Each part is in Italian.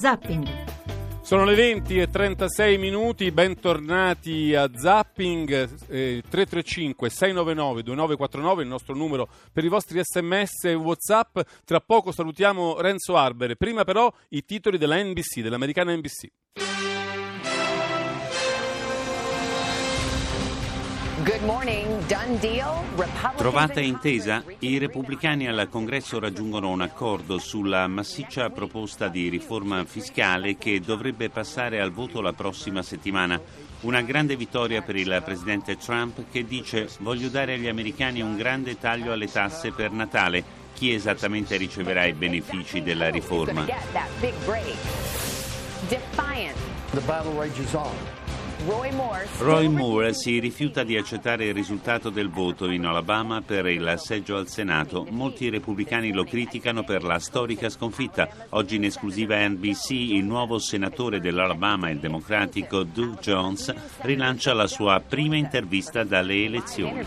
Zapping. Sono le 20 e 36 minuti, bentornati a Zapping eh, 335 699 2949, il nostro numero per i vostri sms e whatsapp. Tra poco salutiamo Renzo Arbere, prima però i titoli della NBC, dell'americana NBC. Trovata in intesa, i repubblicani al Congresso raggiungono un accordo sulla massiccia proposta di riforma fiscale che dovrebbe passare al voto la prossima settimana. Una grande vittoria per il presidente Trump che dice voglio dare agli americani un grande taglio alle tasse per Natale. Chi esattamente riceverà i benefici della riforma? The battle rages on. Roy Moore. Roy si rifiuta di accettare il risultato del voto in Alabama per il seggio al Senato. Molti repubblicani lo criticano per la storica sconfitta. Oggi in esclusiva NBC il nuovo senatore dell'Alabama, il democratico Doug Jones, rilancia la sua prima intervista dalle elezioni.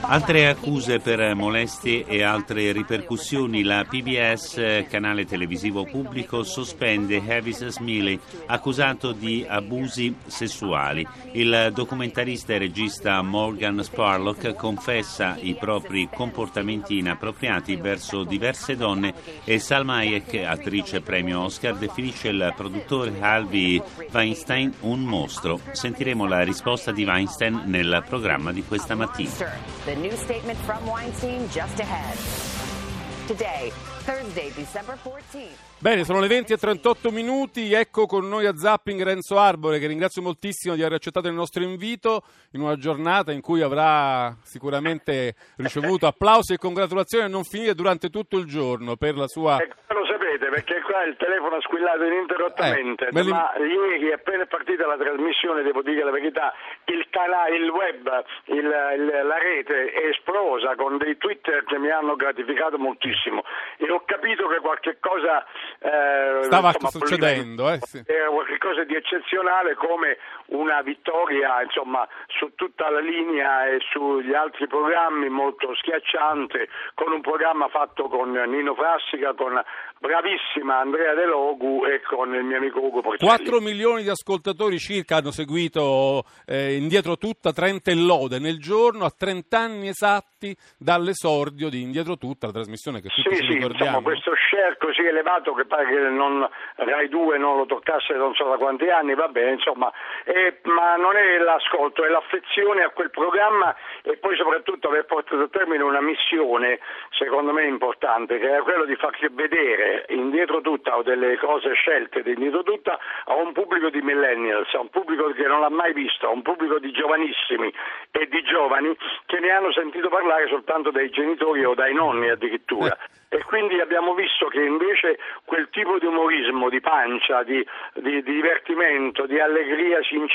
Altre accuse per molestie e altre ripercussioni. La PBS, canale televisivo pubblico, sospende Havis Smiley, accusato di abusi sessuali. Il documentarista e regista Morgan Spurlock confessa i propri comportamenti inappropriati verso diverse donne e Salma Hayek, attrice premio Oscar, definisce il produttore Harvey Weinstein un mostro. Sentiremo la risposta di Weinstein nel programma di questa mattina. The new statement from Weinstein just ahead. Today, Thursday, December 14th. Bene, sono le 20 e 38 minuti, ecco con noi a Zapping Renzo Arbore che ringrazio moltissimo di aver accettato il nostro invito in una giornata in cui avrà sicuramente ricevuto applausi e congratulazioni a non finire durante tutto il giorno per la sua... E sapete perché qua il telefono ha squillato ininterrottamente, Eh, li- ma ieri appena è partita la trasmissione, devo dire la verità, il canale, il web, il- il- la rete è esplosa con dei Twitter che mi hanno gratificato moltissimo e ho capito che qualche cosa eh, Stava insomma, succedendo, eh, sì. era qualcosa di eccezionale come una vittoria insomma, su tutta la linea e sugli altri programmi molto schiacciante, con un programma fatto con Nino Frassica, con bravissima Andrea De Logu e con il mio amico Ugo Porcelli. 4 milioni di ascoltatori circa hanno seguito eh, Indietro tutta Trenta e Lode nel giorno a 30 anni esatti dall'esordio di Indietro tutta, la trasmissione che tutti Sì, sì, ricordiamo. insomma, questo share così elevato che pare che non, Rai 2 non lo toccasse non so da quanti anni, va bene, insomma, eh, ma non è l'ascolto, è l'affezione a quel programma e poi soprattutto aver portato a termine una missione, secondo me importante, che era quello di far vedere indietro tutta o delle cose scelte di indietro tutta a un pubblico di millennials, a un pubblico che non l'ha mai visto, a un pubblico di giovanissimi e di giovani che ne hanno sentito parlare soltanto dai genitori o dai nonni addirittura. E quindi abbiamo visto che invece quel tipo di umorismo, di pancia, di, di- di divertimento, di allegria sincera,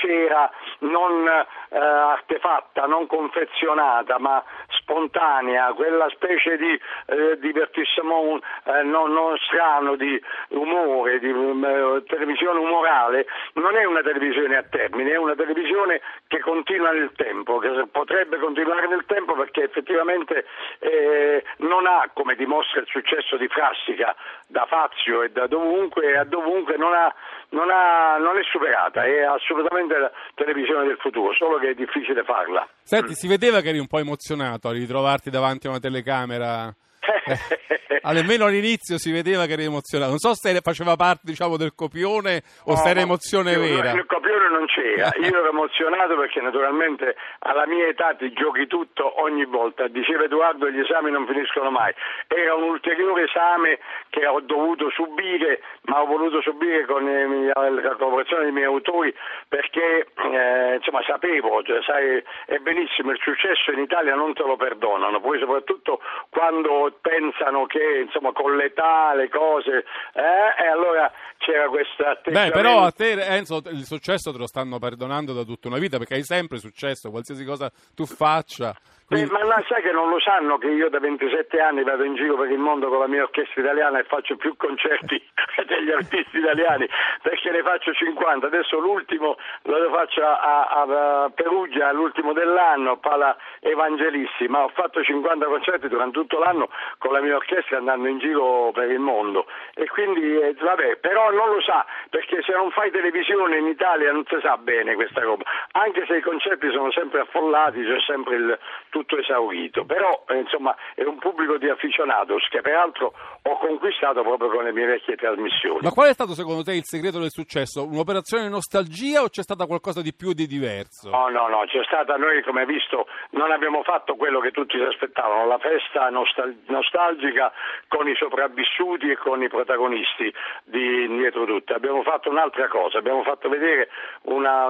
non eh, artefatta, non confezionata, ma spontanea, quella specie di eh, divertissement eh, non, non strano, di umore, di eh, televisione umorale, non è una televisione a termine, è una televisione che continua nel tempo, che potrebbe continuare nel tempo perché effettivamente eh, non ha, come dimostra il successo di Frassica da Fazio e da dovunque, a dovunque non, ha, non, ha, non è superata, è assolutamente la televisione del futuro, solo che è difficile farla. Senti, si vedeva che eri un po' emozionato ritrovarti davanti a una telecamera. Eh, almeno all'inizio si vedeva che eri emozionato. Non so se faceva parte, diciamo, del copione o se era No, emozione io- vera. Il copione non c'era, io ero emozionato perché naturalmente alla mia età ti giochi tutto ogni volta, diceva Edoardo gli esami non finiscono mai, era un ulteriore esame che ho dovuto subire, ma ho voluto subire con miei- la collaborazione dei miei autori perché eh, insomma sapevo, cioè, sai, è benissimo, il successo in Italia non te lo perdonano, poi soprattutto quando pensano che insomma con l'età le cose, eh, e allora c'era questa Beh, però a te, Enzo, il successo te lo stanno perdonando da tutta una vita perché hai sempre successo, qualsiasi cosa tu faccia. Quindi- ma no, sai che non lo sanno che io da 27 anni vado in giro per il mondo con la mia orchestra italiana e faccio più concerti degli artisti italiani perché ne faccio 50. Adesso l'ultimo lo faccio a, a, a Perugia, l'ultimo dell'anno, Pala Evangelisti, ma ho fatto 50 concerti durante tutto l'anno con la mia orchestra andando in giro per il mondo e quindi eh, vabbè, però non lo sa perché se non fai televisione in Italia non si sa bene questa roba, anche se i concerti sono sempre affollati, c'è sempre il, tutto esaurito, però eh, insomma è un pubblico di aficionados che peraltro ho conquistato proprio con le mie vecchie trasmissioni. Ma qual è stato secondo te il segreto del successo? Un'operazione nostalgia o c'è stata qualcosa di più di diverso? No, no, no, c'è stata, noi come hai visto non abbiamo fatto quello che tutti si aspettavano, la festa nostal- nostalgica con i sopravvissuti e con i protagonisti di Indietro Tutte, abbiamo fatto un'altra cosa, abbiamo fatto vedere una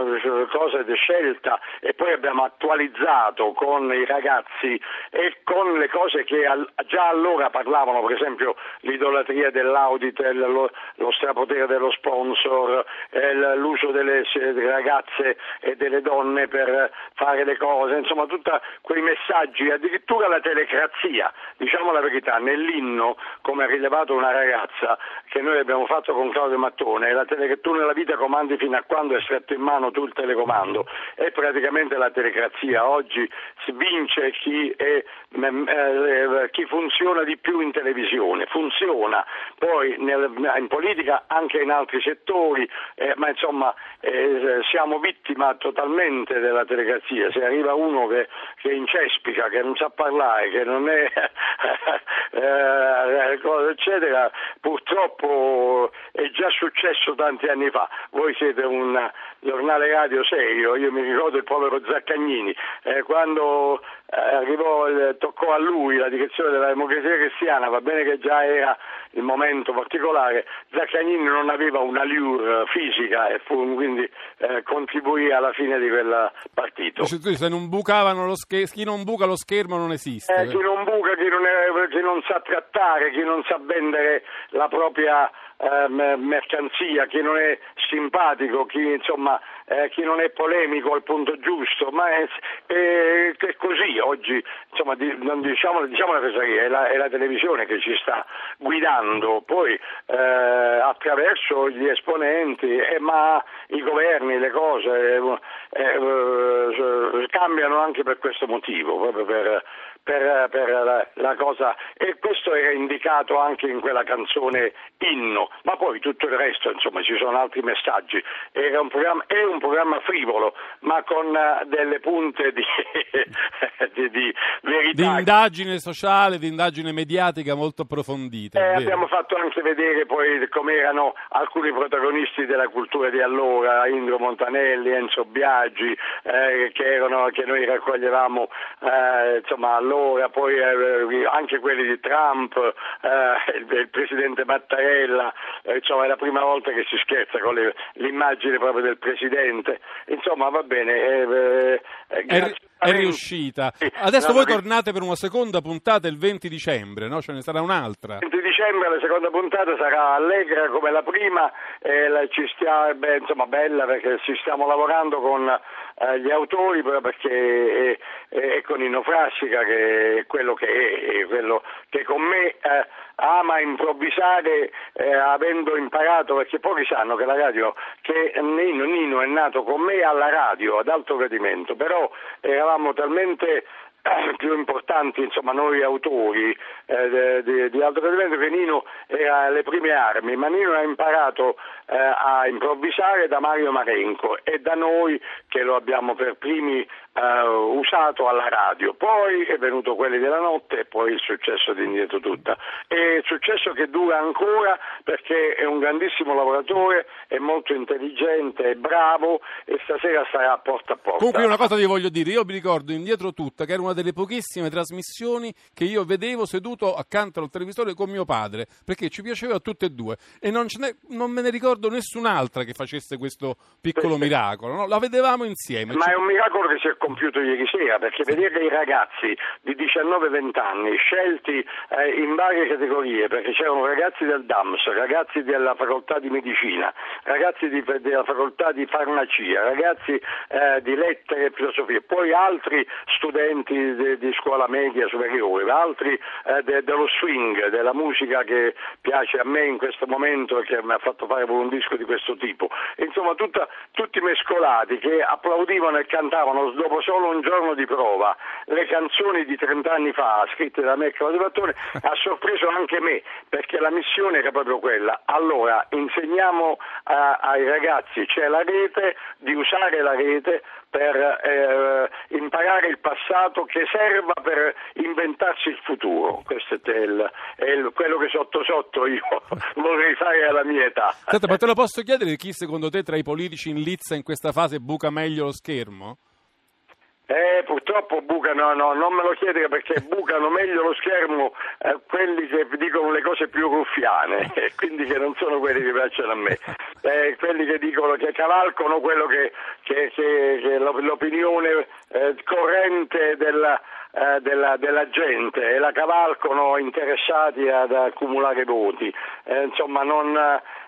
cosa di scelta e poi abbiamo attualizzato con i ragazzi e con le cose che già allora parlavano, per esempio l'idolatria dell'Auditel, lo, lo strapotere dello sponsor, eh, l'uso delle ragazze e delle donne per fare le cose, insomma tutti quei messaggi, addirittura la telecrazia, diciamo la verità, nell'inno, come ha rilevato una ragazza che noi abbiamo fatto con Claudio Mattone, la tele, tu nella vita comandi fino a quando hai stretto in mano tu il telecomando, è praticamente la telecrazia, oggi si vince chi, è, eh, chi funziona di più in televisione, funziona, poi nel, in politica anche in altri settori, eh, ma insomma eh, siamo vittima totalmente della telecrazia, se arriva uno che, che incespica, che non sa parlare, che non è eh, eccetera, purtroppo è già successo tanti anni fa, voi siete un giornale radio serio, io mi ricordo il povero Zaccagnini, eh, quando eh, arrivò, toccò a lui la direzione della democrazia cristiana, va bene che già era il momento particolare, Zaccagnini non aveva una lure fisica e fu, quindi eh, contribuì alla fine di quel partito. Se non bucavano lo scher- chi non buca lo schermo non esiste. Eh, chi non buca, chi non, è, chi non sa trattare, chi non sa vendere la propria eh, mercanzia, chi non è simpatico, chi, insomma, eh, chi non è polemico al punto giusto, ma è, è, è così oggi, insomma, di, diciamo, diciamo la fesaria, è la, è la, televisione che ci sta guidando, poi eh, attraverso gli esponenti, eh, ma i governi, le cose eh, cambiano anche per questo motivo, proprio per per, per la, la, cosa e questo era indicato anche in quella canzone inno, ma poi tutto il resto, insomma, ci sono altri messaggi. Era un programma, è un programma frivolo, ma con uh, delle punte di, di, di verità. Di indagine sociale, di indagine mediatica molto approfondite. Eh, abbiamo fatto anche vedere poi come erano alcuni protagonisti della cultura di allora, Indro Montanelli, Enzo Biaggi, eh, che, erano, che, noi raccoglievamo eh, insomma, allora allora, poi eh, anche quelli di Trump, eh, il, il, presidente Mattarella, eh, insomma è la prima volta che si scherza con le, l'immagine proprio del presidente, insomma va bene. Eh, eh, è, è, riuscita. Adesso no, voi tornate per una seconda puntata il 20 dicembre, no? Ce ne sarà un'altra. Il 20 dicembre la seconda puntata sarà allegra come la prima, e ci stia, beh, insomma bella perché ci stiamo lavorando con gli autori perché è, è, con Nino Frassica che è quello che è, è quello che con me eh, ama improvvisare eh, avendo imparato, perché pochi sanno che la radio, che Nino, Nino è nato con me alla radio ad alto gradimento, però eravamo talmente più importanti, insomma noi autori eh, di, di Alto Gradimento che Nino era alle prime armi, ma Nino ha imparato eh, a improvvisare da Mario Marenco e da noi che lo abbiamo per primi eh, usato alla radio. Poi è venuto quelli della notte e poi il successo di Indietro Tutta. È successo che dura ancora perché è un grandissimo lavoratore, è molto intelligente, è bravo e stasera sarà porta a porta. Comunque una cosa vi voglio dire, io mi ricordo Indietro Tutta che era una delle pochissime trasmissioni che io vedevo seduto accanto al televisore con mio padre perché ci piaceva tutte e due e non, non me ne ricordo nessun'altra che facesse questo piccolo miracolo, no? la vedevamo insieme. Ma è un miracolo che si è compiuto ieri sera, perché vedere i ragazzi di 19-20 anni scelti eh, in varie categorie, perché c'erano ragazzi del DAMS, ragazzi della facoltà di medicina, ragazzi di, della facoltà di farmacia, ragazzi eh, di lettere e filosofia, poi altri studenti di, di scuola media superiore, altri eh, de, dello swing, della musica che piace a me in questo momento e che mi ha fatto fare un disco di questo tipo. Insomma, tutta, tutti mescolati che applaudivano e cantavano dopo solo un giorno di prova le canzoni di 30 anni fa scritte da me e Claudio Battone ha sorpreso anche me perché la missione era proprio quella. Allora insegniamo a, ai ragazzi, c'è la rete, di usare la rete per eh, imparare il passato che serva per inventarsi il futuro. Questo è, il, è il, quello che sotto sotto io vorrei fare alla mia età. Senta, ma te lo posso chiedere chi secondo te tra i politici in lizza in questa fase buca meglio lo schermo? Eh, purtroppo bucano, no, non me lo chiedere perché bucano meglio lo schermo eh, quelli che dicono le cose più ruffiane, quindi che non sono quelli che piacciono a me, eh, quelli che dicono che cavalcano quello che, che, che, che l'opinione eh, corrente della, eh, della, della, gente e la cavalcano interessati ad accumulare voti. Eh, insomma, non,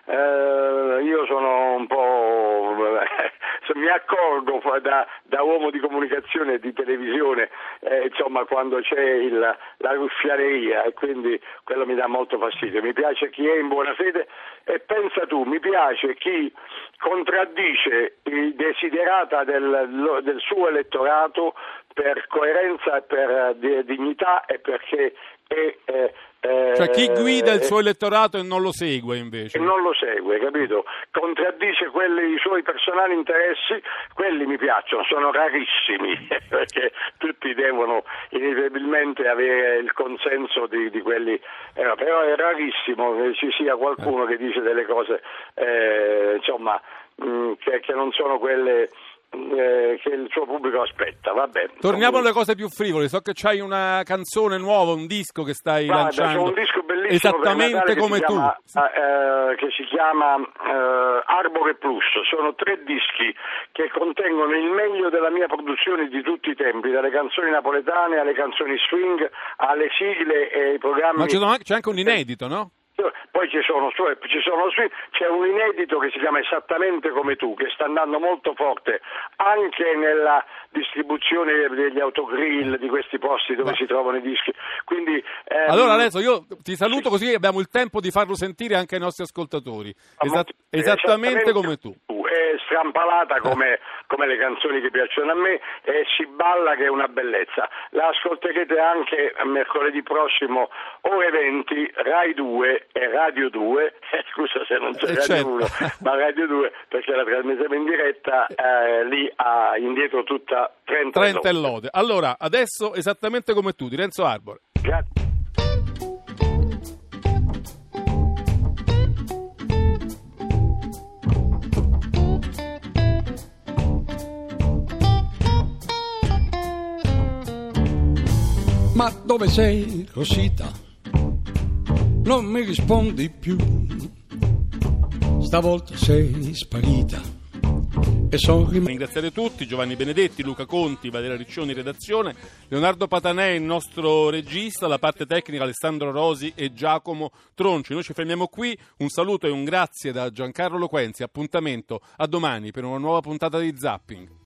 eh, io sono un po'. mi accorgo da, da, uomo di comunicazione e di televisione, eh, insomma, quando c'è il, la ruffianeria e quindi quello mi dà molto fastidio. Mi piace chi è in buona fede e pensa tu, mi piace chi contraddice i desiderata del, del suo elettorato per coerenza e per eh, dignità e perché è, eh, cioè chi guida il suo elettorato e non lo segue invece? E non lo segue, capito? Contraddice quelli, i suoi personali interessi, quelli mi piacciono, sono rarissimi, perché tutti devono inevitabilmente avere il consenso di, di quelli, eh, però è rarissimo che ci sia qualcuno che dice delle cose eh, insomma, mh, mm, che, che non sono quelle eh, che il suo pubblico aspetta. Vabbè. Torniamo alle cose più frivole. So che c'hai una canzone nuova, un disco che stai Guarda, lanciando. C'è un disco bellissimo esattamente come tu. Chiama, eh, che si chiama eh, Arbore Plus. Sono tre dischi che contengono il meglio della mia produzione di tutti i tempi, dalle canzoni napoletane alle canzoni swing, alle sigle e ai programmi. Ma c'è anche un inedito, no? Poi ci sono, ci sono, c'è un inedito che si chiama Esattamente come tu, che sta andando molto forte anche nella distribuzione degli autogrill di questi posti dove Beh. si trovano i dischi. Quindi, ehm, allora Alessio, io ti saluto sì. così abbiamo il tempo di farlo sentire anche ai nostri ascoltatori. Esat- esattamente, esattamente come tu strampalata come, come, le canzoni che piacciono a me e si balla che è una bellezza. La ascolterete anche mercoledì prossimo ore 20 Rai 2 e Radio 2, eh, scusa se non c'è eh, Radio certo. 1, ma Radio 2 perché la trasmissione in diretta eh, lì ha indietro tutta 30, 30 lode. Allora, adesso esattamente come tu, di Renzo Arbor. Grazie. Ma dove sei, Rosita? Non mi rispondi più. Stavolta sei sparita. E sono rimasto. Ringraziare tutti, Giovanni Benedetti, Luca Conti, Valeria Riccioni, redazione, Leonardo Patanè, il nostro regista, la parte tecnica Alessandro Rosi e Giacomo Tronci. Noi ci fermiamo qui, un saluto e un grazie da Giancarlo Loquenzi, appuntamento a domani per una nuova puntata di Zapping.